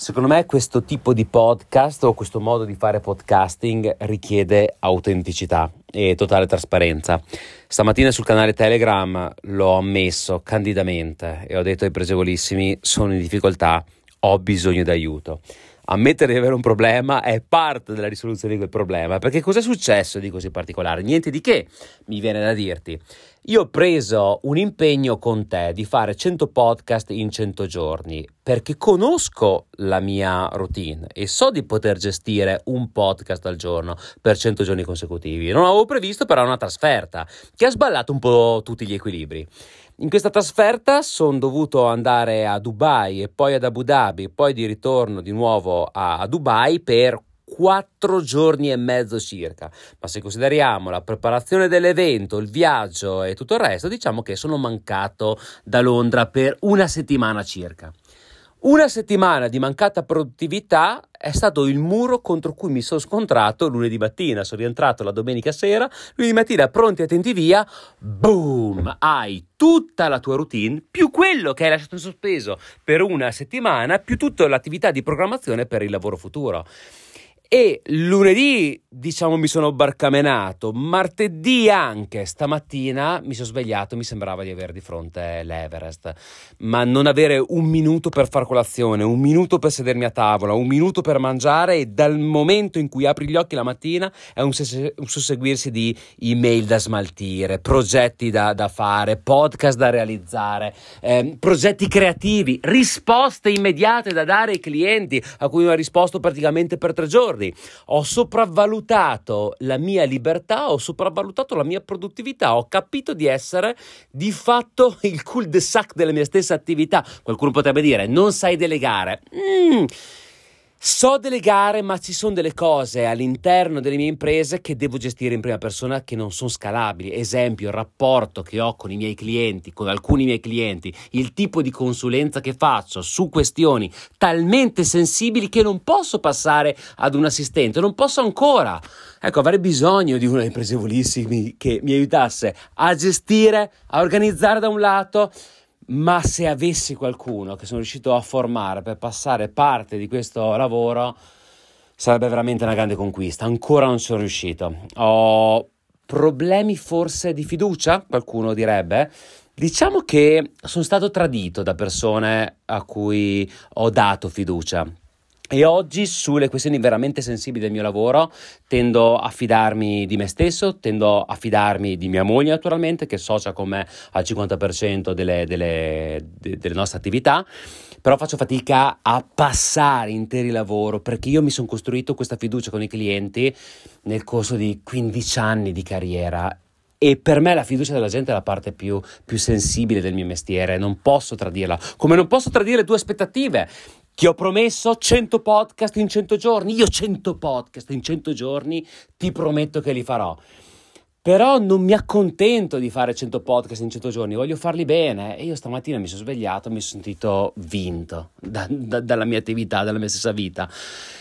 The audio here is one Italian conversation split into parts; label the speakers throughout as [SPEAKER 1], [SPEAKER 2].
[SPEAKER 1] Secondo me questo tipo di podcast o questo modo di fare podcasting richiede autenticità e totale trasparenza. Stamattina sul canale Telegram l'ho ammesso candidamente e ho detto ai presevolissimi sono in difficoltà, ho bisogno d'aiuto. Ammettere di avere un problema è parte della risoluzione di quel problema, perché cosa è successo di così particolare? Niente di che, mi viene da dirti. Io ho preso un impegno con te di fare 100 podcast in 100 giorni perché conosco la mia routine e so di poter gestire un podcast al giorno per 100 giorni consecutivi. Non avevo previsto però una trasferta che ha sballato un po' tutti gli equilibri. In questa trasferta sono dovuto andare a Dubai e poi ad Abu Dhabi, poi di ritorno di nuovo a, Dubai per quattro giorni e mezzo circa. Ma se consideriamo la preparazione dell'evento, il viaggio e tutto il resto, diciamo che sono mancato da Londra per una settimana circa. Una settimana di mancata produttività è stato il muro contro cui mi sono scontrato lunedì mattina. Sono rientrato la domenica sera, lunedì mattina pronti a tenti via, boom! Hai tutta la tua routine più quello che hai lasciato in sospeso per una settimana, più tutta l'attività di programmazione per il lavoro futuro. E lunedì, diciamo, mi sono barcamenato, martedì anche, stamattina mi sono svegliato, mi sembrava di avere di fronte l'Everest, ma non avere un minuto per far colazione, un minuto per sedermi a tavola, un minuto per mangiare e dal momento in cui apri gli occhi la mattina è un, sus- un susseguirsi di email da smaltire, progetti da, da fare, podcast da realizzare, eh, progetti creativi, risposte immediate da dare ai clienti a cui ho risposto praticamente per tre giorni ricordi, ho sopravvalutato la mia libertà, ho sopravvalutato la mia produttività, ho capito di essere di fatto il cul-de-sac della mia stessa attività. Qualcuno potrebbe dire, non sai delegare. Mm. So delegare, ma ci sono delle cose all'interno delle mie imprese che devo gestire in prima persona che non sono scalabili. Esempio, il rapporto che ho con i miei clienti, con alcuni miei clienti, il tipo di consulenza che faccio su questioni talmente sensibili che non posso passare ad un assistente, non posso ancora. Ecco, avrei bisogno di uno dei presevolissimi che mi aiutasse a gestire, a organizzare da un lato ma se avessi qualcuno che sono riuscito a formare per passare parte di questo lavoro, sarebbe veramente una grande conquista. Ancora non sono riuscito. Ho problemi forse di fiducia, qualcuno direbbe. Diciamo che sono stato tradito da persone a cui ho dato fiducia. E oggi sulle questioni veramente sensibili del mio lavoro tendo a fidarmi di me stesso, tendo a fidarmi di mia moglie naturalmente che socia con me al 50% delle, delle, delle nostre attività, però faccio fatica a passare interi lavoro perché io mi sono costruito questa fiducia con i clienti nel corso di 15 anni di carriera e per me la fiducia della gente è la parte più, più, sensibile del mio mestiere, non posso tradirla, come non posso tradire le tue aspettative. Ti ho promesso 100 podcast in 100 giorni. Io 100 podcast in 100 giorni ti prometto che li farò. Però non mi accontento di fare 100 podcast in 100 giorni, voglio farli bene. E io stamattina mi sono svegliato, mi sono sentito vinto da, da, dalla mia attività, dalla mia stessa vita.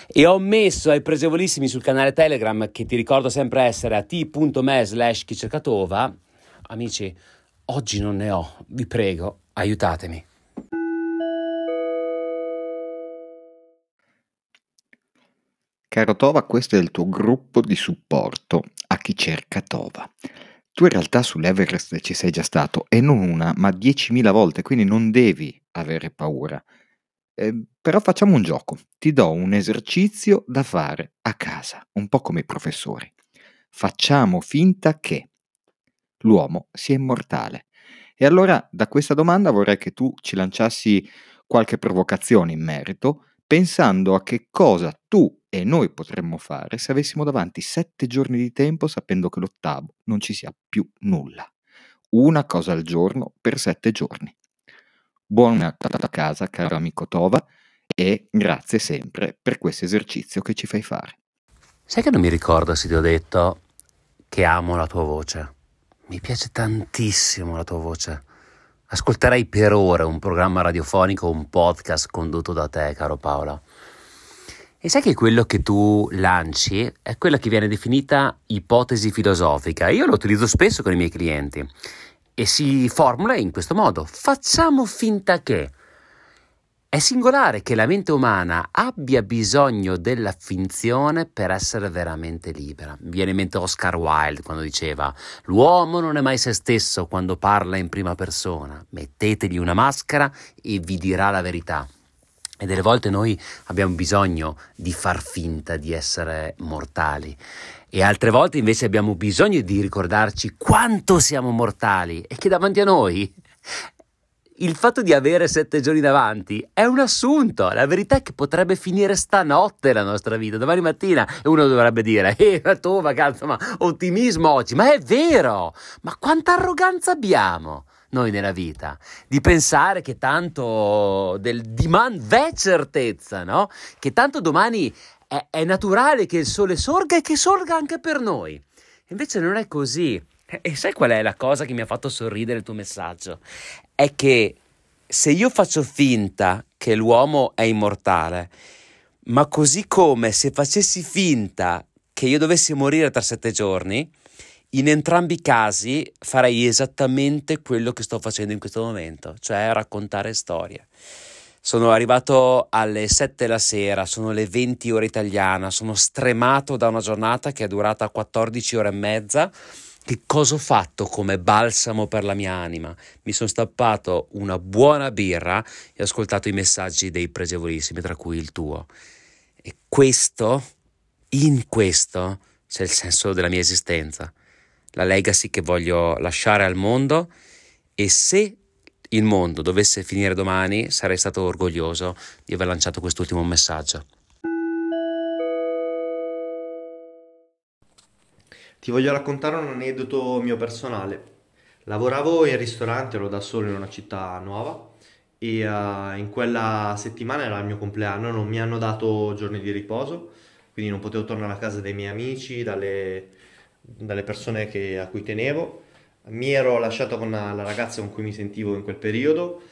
[SPEAKER 1] E ho messo ai presevolissimi sul canale Telegram, che ti ricordo sempre essere a t.me slash chicercatova. Amici, oggi non ne ho, vi prego, aiutatemi.
[SPEAKER 2] Caro Tova, questo è il tuo gruppo di supporto a chi cerca Tova. Tu in realtà sull'Everest ci sei già stato e non una, ma 10.000 volte, quindi non devi avere paura. Eh, però facciamo un gioco. Ti do un esercizio da fare a casa, un po' come i professori. Facciamo finta che l'uomo sia immortale. E allora da questa domanda vorrei che tu ci lanciassi qualche provocazione in merito, pensando a che cosa tu e noi potremmo fare se avessimo davanti sette giorni di tempo sapendo che l'ottavo non ci sia più nulla. Una cosa al giorno per sette giorni. Buona a casa, caro amico Tova, e grazie sempre per questo esercizio che ci fai fare.
[SPEAKER 1] Sai che non mi ricordo se ti ho detto che amo la tua voce? Mi piace tantissimo la tua voce. Ascolterei per ore un programma radiofonico, un podcast condotto da te, caro Paola. E sai che quello che tu lanci è quella che viene definita ipotesi filosofica. Io lo utilizzo spesso con i miei clienti e si formula in questo modo. Facciamo finta che. È singolare che la mente umana abbia bisogno della finzione per essere veramente libera. Mi viene in mente Oscar Wilde quando diceva: L'uomo non è mai se stesso quando parla in prima persona. Mettetegli una maschera e vi dirà la verità. E delle volte noi abbiamo bisogno di far finta di essere mortali e altre volte invece abbiamo bisogno di ricordarci quanto siamo mortali e che davanti a noi il fatto di avere sette giorni davanti è un assunto. La verità è che potrebbe finire stanotte la nostra vita, domani mattina. E uno dovrebbe dire: Eh, ma tu, vacanza, ma ottimismo oggi. Ma è vero! Ma quanta arroganza abbiamo noi nella vita? Di pensare che tanto del demand v'è certezza, no? Che tanto domani è, è naturale che il sole sorga e che sorga anche per noi. Invece non è così. E sai qual è la cosa che mi ha fatto sorridere il tuo messaggio? È che se io faccio finta che l'uomo è immortale, ma così come se facessi finta che io dovessi morire tra sette giorni, in entrambi i casi farei esattamente quello che sto facendo in questo momento, cioè raccontare storie. Sono arrivato alle 7 la sera, sono le 20 ore italiana, sono stremato da una giornata che è durata 14 ore e mezza che cosa ho fatto come balsamo per la mia anima? Mi sono stappato una buona birra e ho ascoltato i messaggi dei pregevolissimi, tra cui il tuo. E questo, in questo, c'è il senso della mia esistenza, la legacy che voglio lasciare al mondo e se il mondo dovesse finire domani sarei stato orgoglioso di aver lanciato quest'ultimo messaggio.
[SPEAKER 3] Ti voglio raccontare un aneddoto mio personale. Lavoravo in ristorante, ero da solo in una città nuova e uh, in quella settimana era il mio compleanno, non mi hanno dato giorni di riposo, quindi non potevo tornare a casa dai miei amici, dalle, dalle persone che, a cui tenevo. Mi ero lasciato con la ragazza con cui mi sentivo in quel periodo.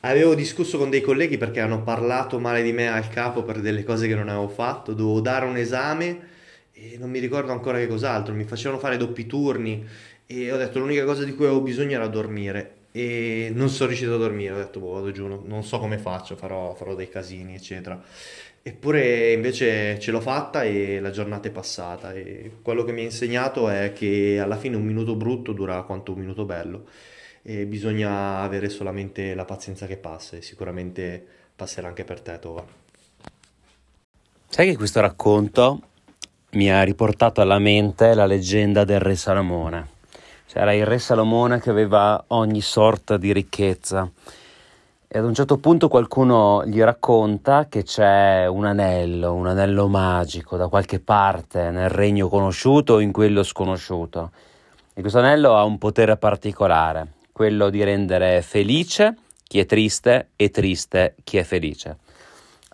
[SPEAKER 3] Avevo discusso con dei colleghi perché hanno parlato male di me al capo per delle cose che non avevo fatto. Dovevo dare un esame e non mi ricordo ancora che cos'altro, mi facevano fare doppi turni e ho detto l'unica cosa di cui avevo bisogno era dormire e non sono riuscito a dormire, ho detto boh vado giù, non so come faccio, farò, farò dei casini eccetera. Eppure invece ce l'ho fatta e la giornata è passata e quello che mi ha insegnato è che alla fine un minuto brutto dura quanto un minuto bello e bisogna avere solamente la pazienza che passa e sicuramente passerà anche per te Tova.
[SPEAKER 1] Sai che questo racconto mi ha riportato alla mente la leggenda del re Salomone. C'era il re Salomone che aveva ogni sorta di ricchezza e ad un certo punto qualcuno gli racconta che c'è un anello, un anello magico da qualche parte nel regno conosciuto o in quello sconosciuto. E questo anello ha un potere particolare, quello di rendere felice chi è triste e triste chi è felice.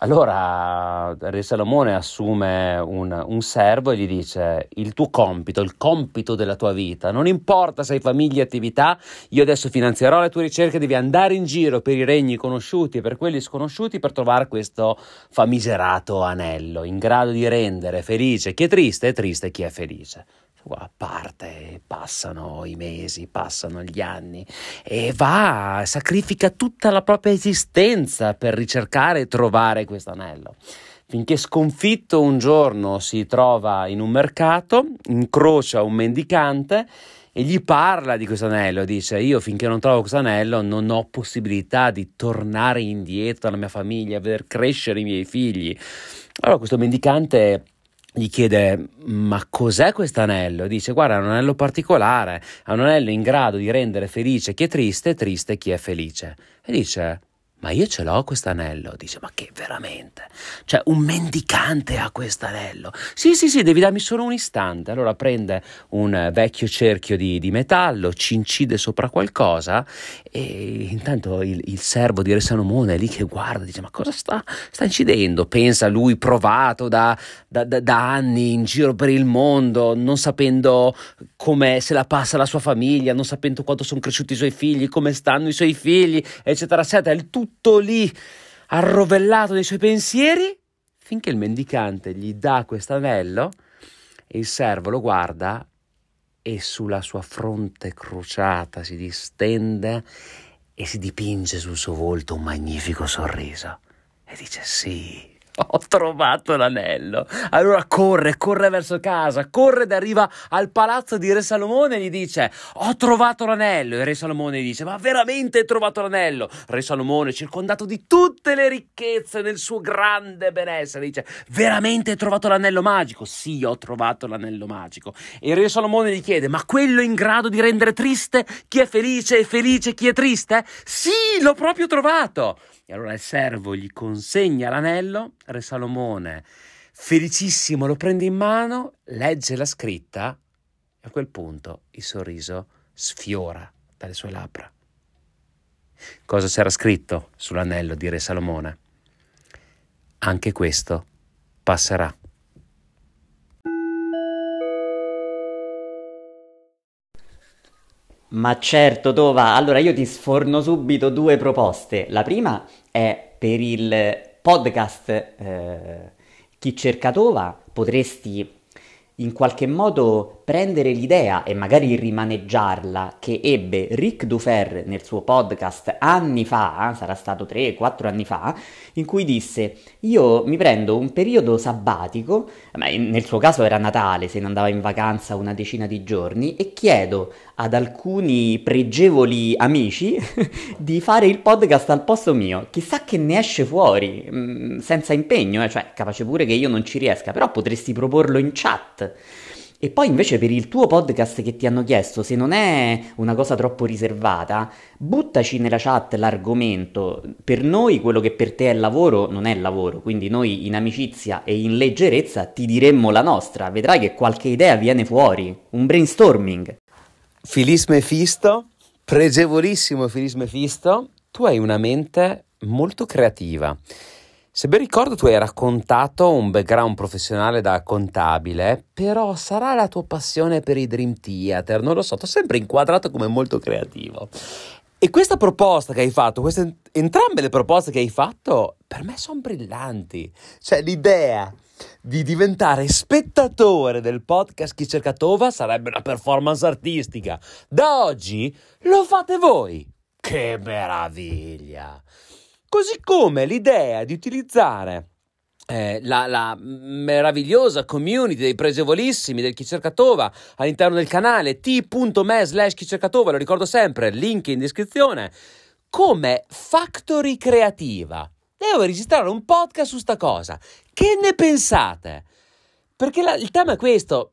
[SPEAKER 1] Allora Re Salomone assume un, un, servo e gli dice il tuo compito, il compito della tua vita, non importa se hai famiglia e attività, io adesso finanzierò le tue ricerche, devi andare in giro per i regni conosciuti e per quelli sconosciuti per trovare questo famigerato anello, in grado di rendere felice chi è triste e triste chi è felice a parte, passano i mesi, passano gli anni e va, sacrifica tutta la propria esistenza per ricercare e trovare questo anello. Finché sconfitto un giorno si trova in un mercato, incrocia un mendicante e gli parla di questo anello, dice io finché non trovo questo anello non ho possibilità di tornare indietro alla mia famiglia, veder crescere i miei figli. Allora questo mendicante gli chiede ma cos'è questo anello? Dice guarda è un anello particolare, è un anello in grado di rendere felice chi è triste e triste chi è felice. E dice ma io ce l'ho questo anello. Dice, ma che veramente? Cioè, un mendicante ha questo anello. Sì, sì, sì, devi darmi solo un istante. Allora prende un vecchio cerchio di, di metallo, ci incide sopra qualcosa e intanto il, il servo di Re Salomone è lì che guarda, dice, ma cosa sta, sta incidendo? Pensa lui provato da, da, da, da anni in giro per il mondo, non sapendo come se la passa la sua famiglia, non sapendo quanto sono cresciuti i suoi figli, come stanno i suoi figli, eccetera, eccetera. Il tutto tutto lì arrovellato nei suoi pensieri finché il mendicante gli dà questo anello e il servo lo guarda e sulla sua fronte crociata si distende e si dipinge sul suo volto un magnifico sorriso e dice sì, ho trovato l'anello. Allora corre, corre verso casa, corre ed arriva al palazzo di Re Salomone e gli dice: Ho trovato l'anello. E Re Salomone gli dice: Ma veramente hai trovato l'anello? Re Salomone, circondato di tutte le ricchezze nel suo grande benessere, dice: Veramente hai trovato l'anello magico? Sì, ho trovato l'anello magico. E Re Salomone gli chiede: Ma quello in grado di rendere triste chi è felice e felice chi è triste? Sì, l'ho proprio trovato. E allora il servo gli consegna l'anello, Re Salomone, felicissimo, lo prende in mano, legge la scritta e a quel punto il sorriso sfiora dalle sue labbra. Cosa c'era scritto sull'anello di Re Salomone? Anche questo passerà.
[SPEAKER 4] Ma certo, Tova, allora io ti sforno subito due proposte. La prima è per il podcast eh, Chi cerca Tova, potresti in qualche modo prendere l'idea e magari rimaneggiarla che ebbe Rick Dufer nel suo podcast anni fa, sarà stato 3-4 anni fa, in cui disse io mi prendo un periodo sabbatico, nel suo caso era Natale, se ne andava in vacanza una decina di giorni, e chiedo ad alcuni pregevoli amici di fare il podcast al posto mio. Chissà che ne esce fuori, mm, senza impegno, eh? cioè capace pure che io non ci riesca, però potresti proporlo in chat. E poi invece per il tuo podcast che ti hanno chiesto, se non è una cosa troppo riservata, buttaci nella chat l'argomento. Per noi quello che per te è lavoro non è lavoro, quindi noi in amicizia e in leggerezza ti diremmo la nostra. Vedrai che qualche idea viene fuori, un brainstorming.
[SPEAKER 1] Filis Mefisto, pregevolissimo Filis Mefisto, tu hai una mente molto creativa. Se ben ricordo tu hai raccontato un background professionale da contabile, però sarà la tua passione per i Dream Theater, non lo so, ti ho sempre inquadrato come molto creativo. E questa proposta che hai fatto, queste, entrambe le proposte che hai fatto, per me sono brillanti. Cioè l'idea di diventare spettatore del podcast Chi cerca Tova sarebbe una performance artistica. Da oggi lo fate voi. Che meraviglia! Così come l'idea di utilizzare eh, la, la, meravigliosa community dei pregevolissimi del Chi cerca Tova all'interno del canale t.me slash Chi cerca Tova, lo ricordo sempre, link in descrizione, come factory creativa Devo registrare un podcast su sta cosa. Che ne pensate? Perché la, il tema è questo.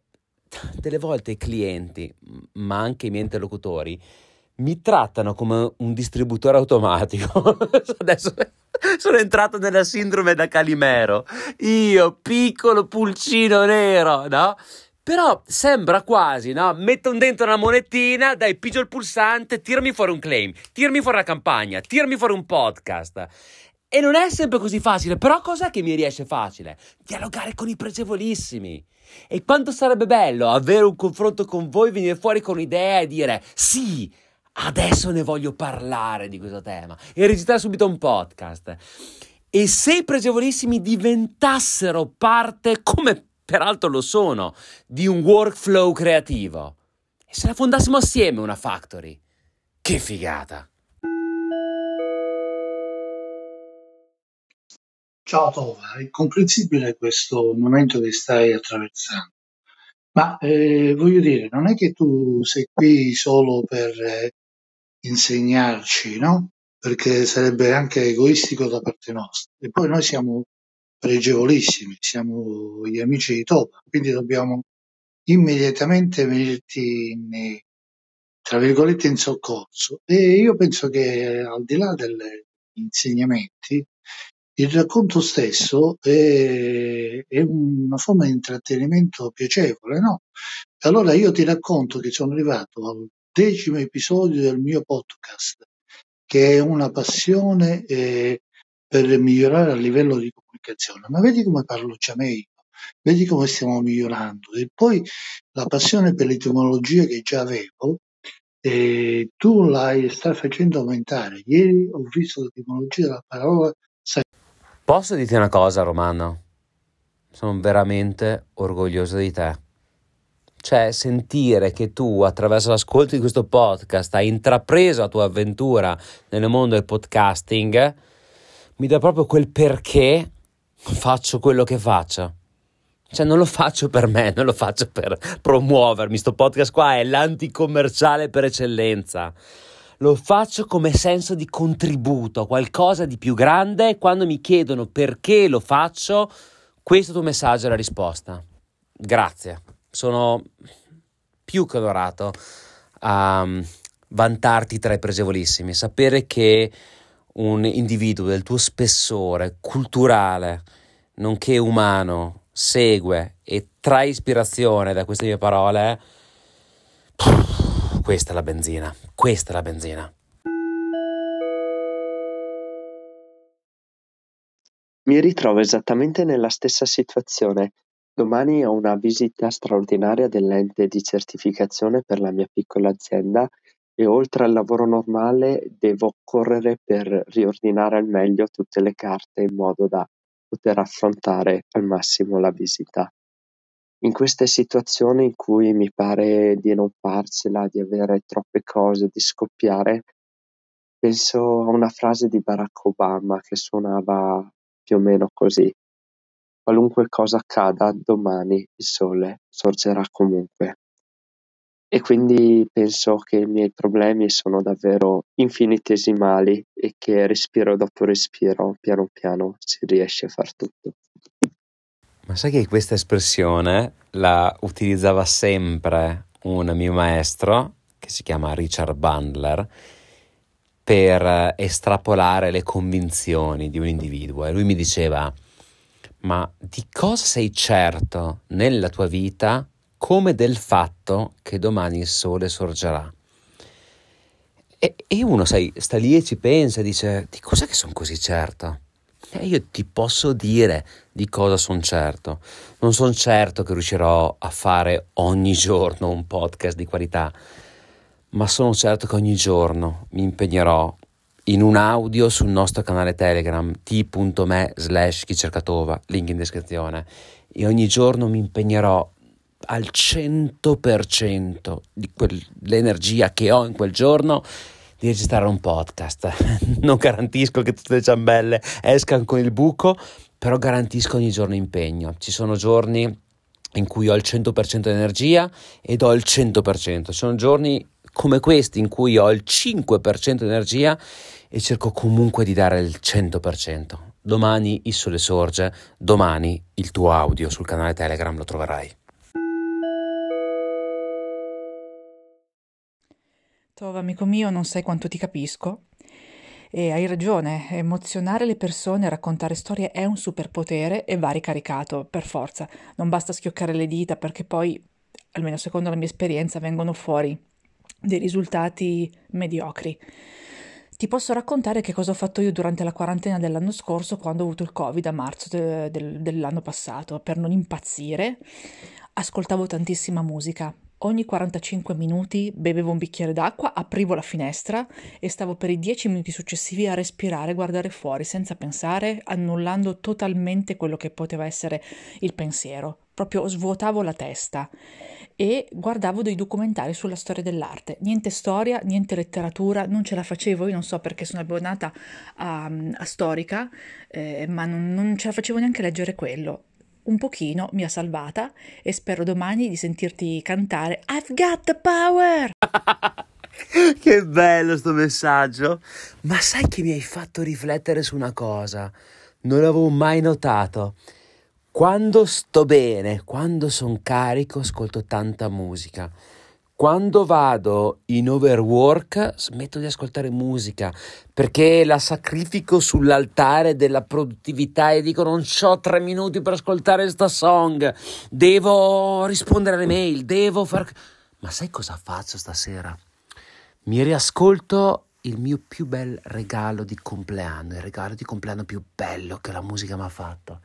[SPEAKER 1] Delle volte i clienti, ma anche i miei interlocutori, mi trattano come un distributore automatico. Adesso sono entrato nella sindrome da Calimero. Io, piccolo pulcino nero, no? Però sembra quasi, no? Metto dentro una monetina, dai, pigio il pulsante, tirami fuori un claim, tirami fuori una campagna, tirami fuori un podcast. E non è sempre così facile, però cos'è che mi riesce facile? Dialogare con i pregevolissimi. E quanto sarebbe bello avere un confronto con voi, venire fuori con un'idea e dire sì, adesso ne voglio parlare di questo tema e registrare subito un podcast. E se i pregevolissimi diventassero parte, come peraltro lo sono, di un workflow creativo, e se la fondassimo assieme una factory, che figata!
[SPEAKER 5] Ciao Tova, è comprensibile questo momento che stai attraversando, ma eh, voglio dire, non è che tu sei qui solo per eh, insegnarci, no? Perché sarebbe anche egoistico da parte nostra. E poi noi siamo pregevolissimi, siamo gli amici di Tova, quindi dobbiamo immediatamente venirti in, tra virgolette in soccorso. E io penso che al di là degli insegnamenti, il racconto stesso è, è una forma di intrattenimento piacevole, no? Allora io ti racconto che sono arrivato al decimo episodio del mio podcast, che è una passione eh, per migliorare a livello di comunicazione. Ma vedi come parlo già meglio, vedi come stiamo migliorando. E poi la passione per l'etimologia che già avevo, eh, tu la stai facendo aumentare. Ieri ho visto l'etimologia della parola
[SPEAKER 1] Posso dirti una cosa, Romano? Sono veramente orgoglioso di te. Cioè sentire che tu attraverso l'ascolto di questo podcast hai intrapreso la tua avventura nel mondo del podcasting mi dà proprio quel perché faccio quello che faccio. Cioè non lo faccio per me, non lo faccio per promuovermi. Sto podcast qua è l'anticommerciale per eccellenza. Lo faccio come senso di contributo, qualcosa di più grande. Quando mi chiedono perché lo faccio, questo tuo messaggio è la risposta. Grazie sono più che onorato a mm, vantarti tra i presevolissimi, sapere che un individuo del tuo spessore culturale, nonché umano, segue e trae ispirazione da queste mie parole, questa è la benzina, questa è la benzina.
[SPEAKER 6] Mi ritrovo esattamente nella stessa situazione Domani ho una visita straordinaria dell'ente di certificazione per la mia piccola azienda e oltre al lavoro normale devo correre per riordinare al meglio tutte le carte in modo da poter affrontare al massimo la visita. In queste situazioni in cui mi pare di non farcela, di avere troppe cose, di scoppiare, penso a una frase di Barack Obama che suonava più o meno così. Qualunque cosa accada, domani il sole sorgerà comunque. E quindi penso che i miei problemi sono davvero infinitesimali e che respiro dopo respiro, piano piano, si riesce a far tutto.
[SPEAKER 1] Ma sai che questa espressione la utilizzava sempre un mio maestro, che si chiama Richard Bandler, per estrapolare le convinzioni di un individuo. E lui mi diceva, ma di cosa sei certo nella tua vita come del fatto che domani il sole sorgerà? E, e uno, sai, sta lì e ci pensa e dice, di cosa che sono così certo? E io ti posso dire di cosa sono certo. Non sono certo che riuscirò a fare ogni giorno un podcast di qualità, ma sono certo che ogni giorno mi impegnerò in un audio sul nostro canale Telegram t.me slash chicercatova, link in descrizione, e ogni giorno mi impegnerò al 100% di quell'energia che ho in quel giorno di registrare un podcast. non garantisco che tutte le ciambelle escano con il buco, però garantisco ogni giorno impegno. Ci sono giorni in cui ho il 100% di energia ed ho il 100%. Ci sono giorni come questi in cui ho il 5% di energia e cerco comunque di dare il 100%. Domani il sole sorge, domani il tuo audio sul canale Telegram lo troverai.
[SPEAKER 7] Tova, amico mio, non sai quanto ti capisco. E hai ragione, emozionare le persone, raccontare storie è un superpotere e va ricaricato, per forza. Non basta schioccare le dita perché poi, almeno secondo la mia esperienza, vengono fuori dei risultati mediocri. Ti posso raccontare che cosa ho fatto io durante la quarantena dell'anno scorso quando ho avuto il Covid a marzo de- de- dell'anno passato. Per non impazzire, ascoltavo tantissima musica. Ogni 45 minuti bevevo un bicchiere d'acqua, aprivo la finestra e stavo per i 10 minuti successivi a respirare, guardare fuori senza pensare, annullando totalmente quello che poteva essere il pensiero. Proprio svuotavo la testa e guardavo dei documentari sulla storia dell'arte. Niente storia, niente letteratura, non ce la facevo, io non so perché sono abbonata a, a storica, eh, ma non, non ce la facevo neanche leggere quello un pochino mi ha salvata e spero domani di sentirti cantare I've got the power!
[SPEAKER 1] che bello sto messaggio! Ma sai che mi hai fatto riflettere su una cosa? Non l'avevo mai notato. Quando sto bene, quando sono carico, ascolto tanta musica. Quando vado in overwork smetto di ascoltare musica perché la sacrifico sull'altare della produttività e dico non ho tre minuti per ascoltare sta song, devo rispondere alle mail, devo far... Ma sai cosa faccio stasera? Mi riascolto il mio più bel regalo di compleanno, il regalo di compleanno più bello che la musica mi ha fatto.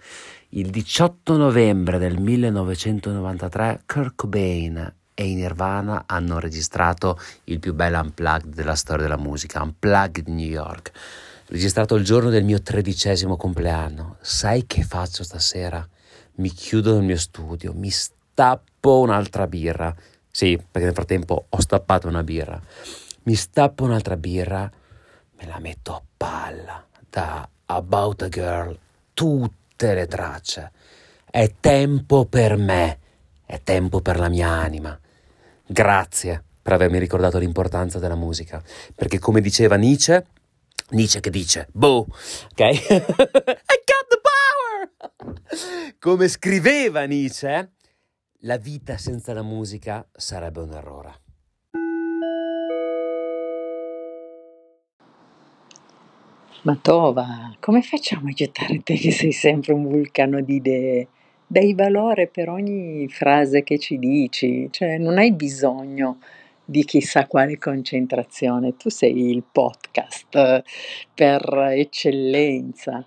[SPEAKER 1] Il 18 novembre del 1993 Kurt Cobain e i Nirvana hanno registrato il più bel unplugged della storia della musica, Unplugged New York, registrato il giorno del mio tredicesimo compleanno. Sai che faccio stasera? Mi chiudo nel mio studio, mi stappo un'altra birra. Sì, perché nel frattempo ho stappato una birra. Mi stappo un'altra birra, me la metto a palla da About a Girl, tutte le tracce. È tempo per me, è tempo per la mia anima. Grazie per avermi ricordato l'importanza della musica, perché come diceva Nietzsche, Nietzsche che dice, boh, ok? I got the power! Come scriveva Nietzsche, la vita senza la musica sarebbe un errore.
[SPEAKER 8] Ma Tova, come facciamo a gettare te che sei sempre un vulcano di idee? Dai valore per ogni frase che ci dici, cioè non hai bisogno di chissà quale concentrazione, tu sei il podcast eh, per eccellenza.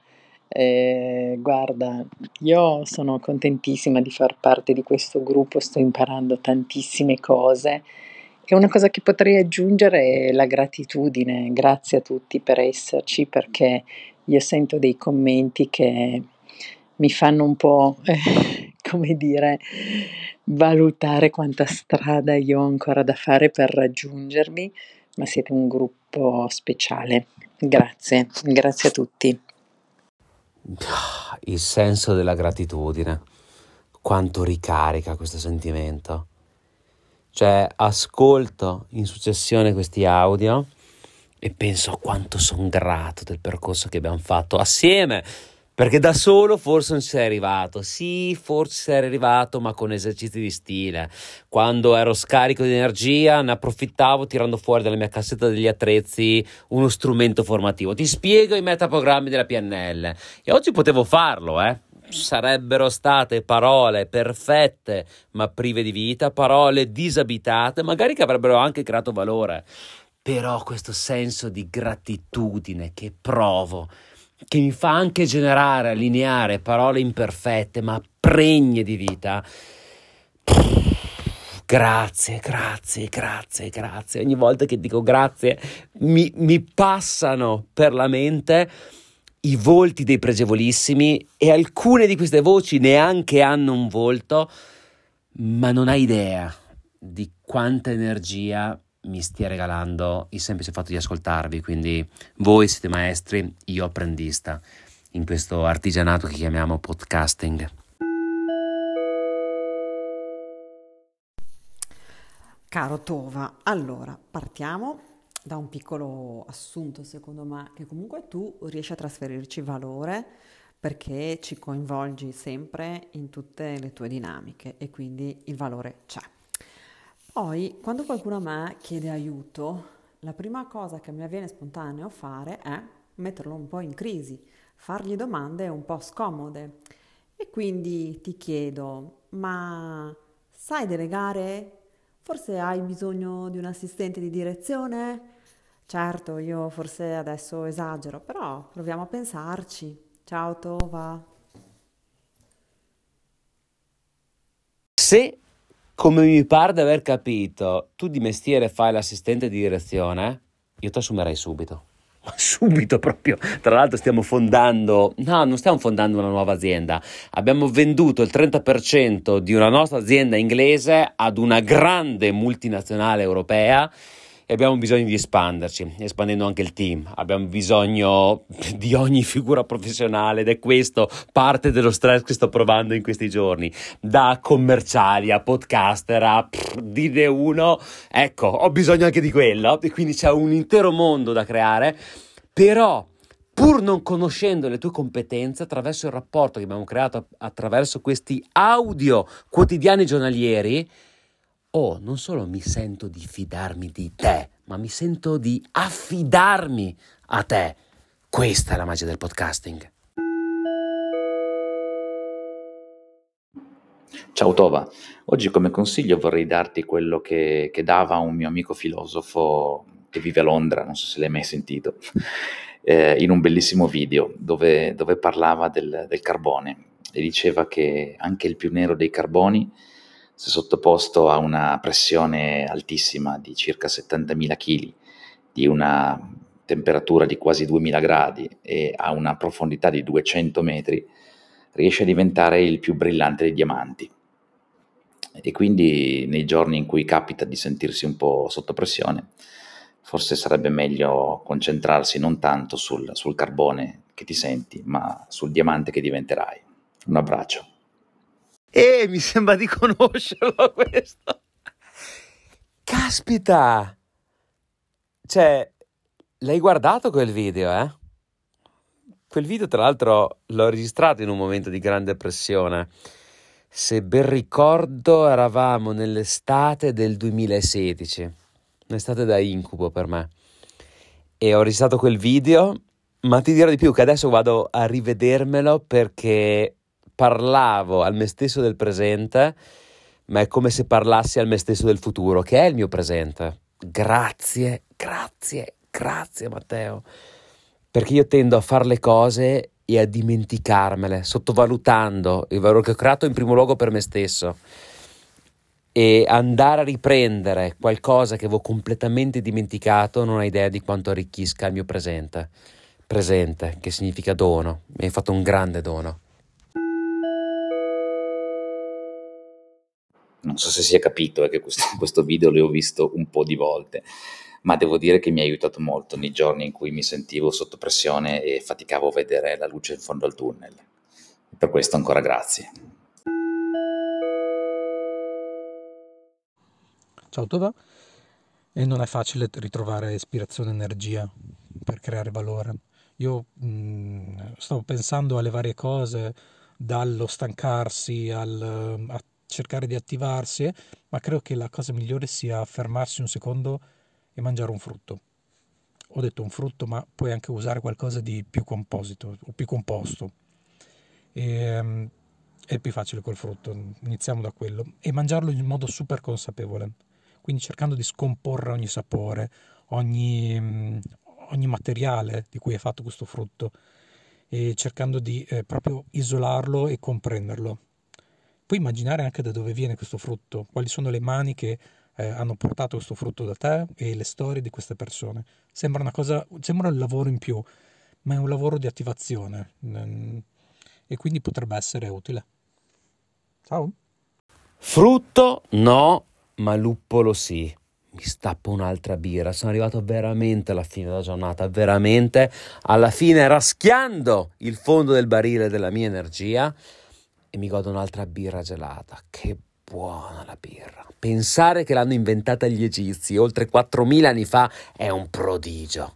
[SPEAKER 8] Eh, guarda, io sono contentissima di far parte di questo gruppo, sto imparando tantissime cose e una cosa che potrei aggiungere è la gratitudine. Grazie a tutti per esserci perché io sento dei commenti che mi fanno un po', eh, come dire, valutare quanta strada io ho ancora da fare per raggiungermi, ma siete un gruppo speciale. Grazie, grazie a tutti.
[SPEAKER 1] Il senso della gratitudine, quanto ricarica questo sentimento. Cioè, ascolto in successione questi audio e penso a quanto sono grato del percorso che abbiamo fatto assieme perché da solo forse non sei arrivato. Sì, forse sei arrivato, ma con esercizi di stile. Quando ero scarico di energia, ne approfittavo tirando fuori dalla mia cassetta degli attrezzi uno strumento formativo. Ti spiego i metaprogrammi della PNL. E oggi potevo farlo, eh sarebbero state parole perfette ma prive di vita, parole disabitate, magari che avrebbero anche creato valore. Però questo senso di gratitudine che provo che mi fa anche generare, allineare parole imperfette ma pregne di vita. Grazie, grazie, grazie, grazie. Ogni volta che dico grazie mi, mi passano per la mente i volti dei pregevolissimi e alcune di queste voci neanche hanno un volto, ma non hai idea di quanta energia mi stia regalando il semplice fatto di ascoltarvi, quindi voi siete maestri, io apprendista in questo artigianato che chiamiamo podcasting.
[SPEAKER 9] Caro Tova, allora partiamo da un piccolo assunto secondo me che comunque tu riesci a trasferirci valore perché ci coinvolgi sempre in tutte le tue dinamiche e quindi il valore c'è. Poi, quando qualcuno a me chiede aiuto, la prima cosa che mi avviene spontaneo fare è metterlo un po' in crisi, fargli domande un po' scomode. E quindi ti chiedo, ma sai delegare? Forse hai bisogno di un assistente di direzione? Certo, io forse adesso esagero, però proviamo a pensarci. Ciao Tova.
[SPEAKER 1] Se come mi pare di aver capito, tu di mestiere fai l'assistente di direzione, io ti assumerei subito. Subito proprio. Tra l'altro stiamo fondando, no, non stiamo fondando una nuova azienda. Abbiamo venduto il 30% di una nostra azienda inglese ad una grande multinazionale europea e abbiamo bisogno di espanderci, espandendo anche il team. Abbiamo bisogno di ogni figura professionale ed è questo parte dello stress che sto provando in questi giorni. Da commerciali a podcaster a dite uno, ecco, ho bisogno anche di quello e quindi c'è un intero mondo da creare, però pur non conoscendo le tue competenze, attraverso il rapporto che abbiamo creato attraverso questi audio quotidiani giornalieri, oh, non solo mi sento di fidarmi di te, ma mi sento di affidarmi a te. Questa è la magia del podcasting.
[SPEAKER 10] Ciao Tova, oggi come consiglio vorrei darti quello che, che, dava un mio amico filosofo che vive a Londra, non so se l'hai mai sentito, eh, in un bellissimo video dove, dove parlava del, del carbone e diceva che anche il più nero dei carboni se sottoposto a una pressione altissima di circa 70.000 kg, di una temperatura di quasi 2000 gradi e a una profondità di 200 metri, riesce a diventare il più brillante dei diamanti. e quindi nei giorni in cui capita di sentirsi un po' sotto pressione, forse sarebbe meglio concentrarsi non tanto sul, sul carbone che ti senti, ma sul diamante che diventerai. Un abbraccio.
[SPEAKER 1] E mi sembra di conoscerlo questo. Caspita! Cioè, l'hai guardato quel video, eh? Quel video, tra l'altro, l'ho registrato in un momento di grande pressione. Se ben ricordo, eravamo nell'estate del 2016, un'estate da incubo per me. E ho registrato quel video, ma ti dirò di più che adesso vado a rivedermelo perché parlavo al me stesso del presente, ma è come se parlassi al me stesso del futuro, che è il mio presente. Grazie, grazie, grazie Matteo. Perché io tendo a fare le cose e a dimenticarmele, sottovalutando il valore che ho creato in primo luogo per me stesso. E andare a riprendere qualcosa che avevo completamente dimenticato, non ho idea di quanto arricchisca il mio presente. Presente, che significa dono. Mi hai fatto un grande dono.
[SPEAKER 10] Non so se si è capito, è che questo, questo video l'ho visto un po' di volte ma devo dire che mi ha aiutato molto nei giorni in cui mi sentivo sotto pressione e faticavo a vedere la luce in fondo al tunnel. Per questo ancora grazie.
[SPEAKER 11] Ciao Tova, e non è facile ritrovare ispirazione e energia per creare valore. Io mh, mm, stavo pensando alle varie cose, dallo stancarsi al, a cercare di attivarsi, ma credo che la cosa migliore sia fermarsi un secondo e mangiare un frutto. Ho detto un frutto, ma puoi anche usare qualcosa di più composito o più composto. E, um, è più facile col frutto, iniziamo da quello. E mangiarlo in modo super consapevole, quindi cercando di scomporre ogni sapore, ogni, um, ogni materiale di cui è fatto questo frutto e cercando di eh, proprio isolarlo e comprenderlo. Puoi immaginare anche da dove viene questo frutto, quali sono le mani che eh, hanno portato questo frutto da te e le storie di queste persone. Sembra una cosa, sembra un lavoro in più, ma è un lavoro di attivazione mm, e quindi potrebbe essere utile. Ciao.
[SPEAKER 1] Frutto no, ma luppolo sì. Mi stappo un'altra birra, sono arrivato veramente alla fine della giornata, veramente alla fine raschiando il fondo del barile della mia energia e mi godo un'altra birra gelata. Che buona la birra. Pensare che l'hanno inventata gli egizi oltre 4.000 anni fa è un prodigio.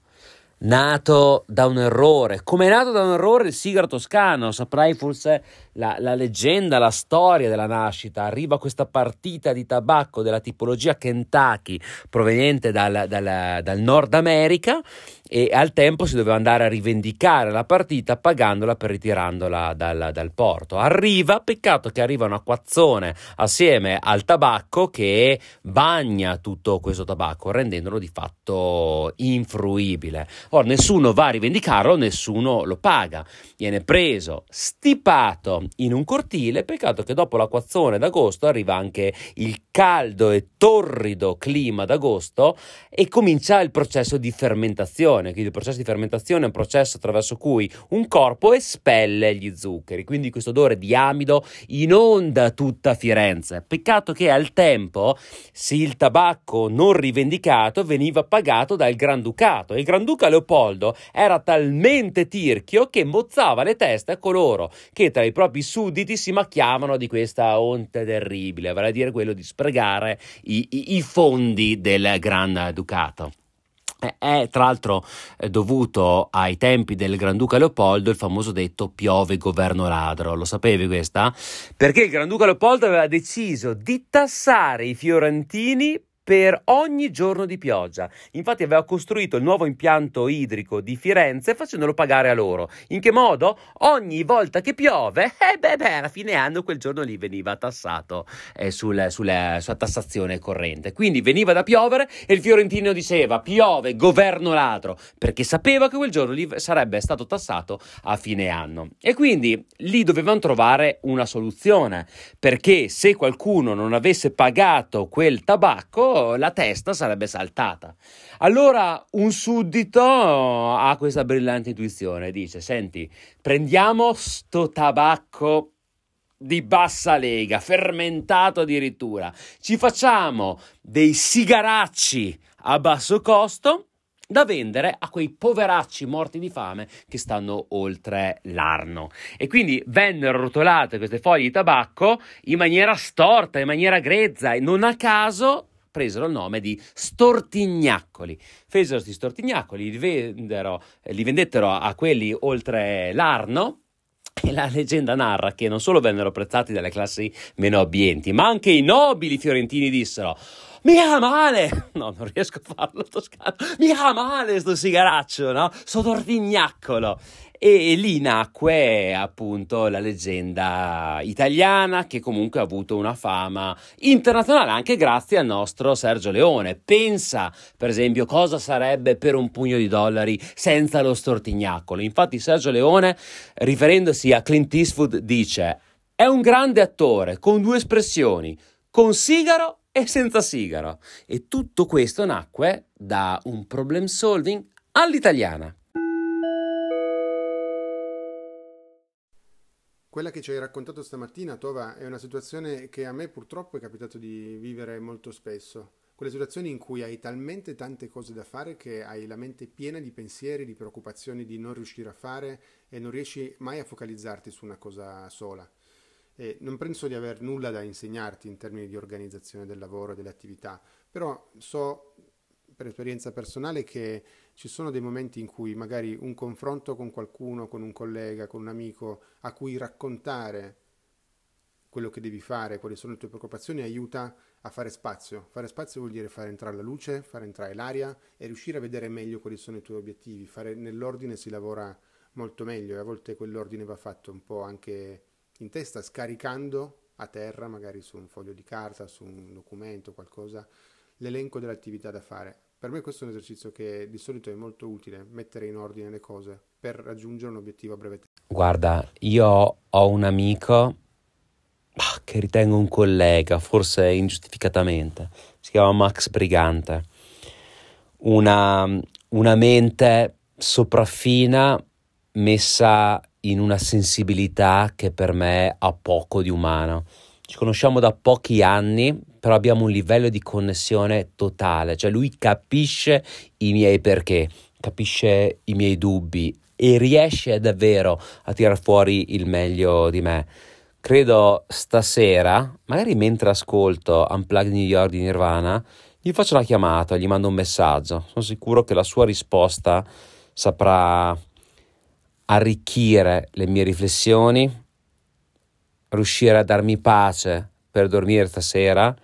[SPEAKER 1] Nato da un errore, come è nato da un errore il sigaro toscano, saprai forse la, la, leggenda, la storia della nascita. Arriva questa partita di tabacco della tipologia Kentucky proveniente dal, dal, dal Nord America e al tempo si doveva andare a rivendicare la partita pagandola per ritirandola dal, dal, porto. Arriva, peccato che arriva un acquazzone assieme al tabacco che bagna tutto questo tabacco, rendendolo di fatto infruibile. Ora nessuno va a rivendicarlo, nessuno lo paga. Viene preso, stipato in un cortile, peccato che dopo l'acquazzone d'agosto arriva anche il caldo e torrido clima d'agosto e comincia il processo di fermentazione fermentazione, quindi il processo di fermentazione è un processo attraverso cui un corpo espelle gli zuccheri, quindi questo odore di amido inonda tutta Firenze. Peccato che al tempo sì, il tabacco non rivendicato veniva pagato dal Granducato e il Granduca Leopoldo era talmente tirchio che mozzava le teste a coloro che tra i propri sudditi si macchiavano di questa onte terribile, vale a dire quello di sprecare i, i, i fondi del Gran Ducato è tra l'altro dovuto ai tempi del Granduca Leopoldo il famoso detto piove governo ladro. Lo sapevi questa? Perché il Granduca Leopoldo aveva deciso di tassare i fiorentini per ogni giorno di pioggia. Infatti aveva costruito il nuovo impianto idrico di Firenze facendolo pagare a loro. In che modo? Ogni volta che piove, eh beh, beh alla fine anno quel giorno lì veniva tassato eh, sul, sulla, sulla tassazione corrente. Quindi veniva da piovere e il fiorentino diceva piove, governo ladro, perché sapeva che quel giorno lì sarebbe stato tassato a fine anno. E quindi lì dovevano trovare una soluzione, perché se qualcuno non avesse pagato quel tabacco, la testa sarebbe saltata. Allora un suddito ha questa brillante intuizione, dice, senti, prendiamo sto tabacco di bassa lega, fermentato addirittura. Ci facciamo dei sigaracci a basso costo da vendere a quei poveracci morti di fame che stanno oltre l'Arno. E quindi vennero rotolate queste foglie di tabacco in maniera storta, in maniera grezza e non a caso presero il nome di stortignaccoli. Fesero questi stortignaccoli, li, vendero, li vendettero a quelli oltre l'Arno e la leggenda narra che non solo vennero apprezzati dalle classi meno abbienti, ma anche i nobili fiorentini dissero mica male, no non riesco a farlo toscano, mica male sto sigaraccio, no? Sto tortignaccolo. E, e lì nacque appunto la leggenda italiana che comunque ha avuto una fama internazionale anche grazie al nostro Sergio Leone. Pensa per esempio cosa sarebbe per un pugno di dollari senza lo stortignaccolo. Infatti Sergio Leone riferendosi a Clint Eastwood dice è un grande attore con due espressioni, con sigaro e senza sigaro. E tutto questo nacque da un problem solving all'italiana.
[SPEAKER 12] Quella che ci hai raccontato stamattina, Tova, è una situazione che a me purtroppo è capitato di vivere molto spesso. Quelle situazioni in cui hai talmente tante cose da fare che hai la mente piena di pensieri, di preoccupazioni di non riuscire a fare e non riesci mai a focalizzarti su una cosa sola. E non penso di aver nulla da insegnarti in termini di organizzazione del lavoro e delle attività, però so per esperienza personale che ci sono dei momenti in cui magari un confronto con qualcuno, con un collega, con un amico, a cui raccontare quello che devi fare, quali sono le tue preoccupazioni, aiuta a fare spazio. Fare spazio vuol dire fare entrare la luce, fare entrare l'aria e riuscire a vedere meglio quali sono i tuoi obiettivi. Fare nell'ordine si lavora molto meglio e a volte quell'ordine va fatto un po' anche in testa, scaricando a terra, magari su un foglio di carta, su un documento, qualcosa, l'elenco delle attività da fare. Per me questo è un esercizio che di solito è molto utile, mettere in ordine le cose per raggiungere un obiettivo a breve tempo.
[SPEAKER 1] Guarda, io ho un amico che ritengo un collega, forse ingiustificatamente, si chiama Max Brigante, una, una mente sopraffina messa in una sensibilità che per me ha poco di umano. Ci conosciamo da pochi anni, però abbiamo un livello di connessione totale, cioè lui capisce i miei perché, capisce i miei dubbi e riesce davvero a tirar fuori il meglio di me. Credo stasera, magari mentre ascolto Unplugged New York di Nirvana, gli faccio una chiamata, gli mando un messaggio. Sono sicuro che la sua risposta saprà arricchire le mie riflessioni, riuscire a darmi pace per dormire stasera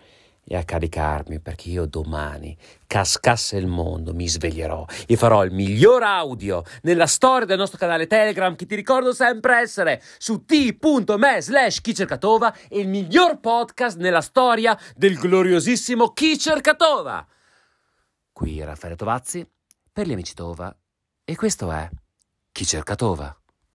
[SPEAKER 1] e a caricarmi perché io domani, cascasse il mondo, mi sveglierò e farò il miglior audio nella storia del nostro canale Telegram che ti ricordo sempre essere su t.me slash chi cercatova e il miglior podcast nella storia del gloriosissimo chi cercatova. Qui Raffaele Tovazzi per gli amici Tova e questo è chi cercatova.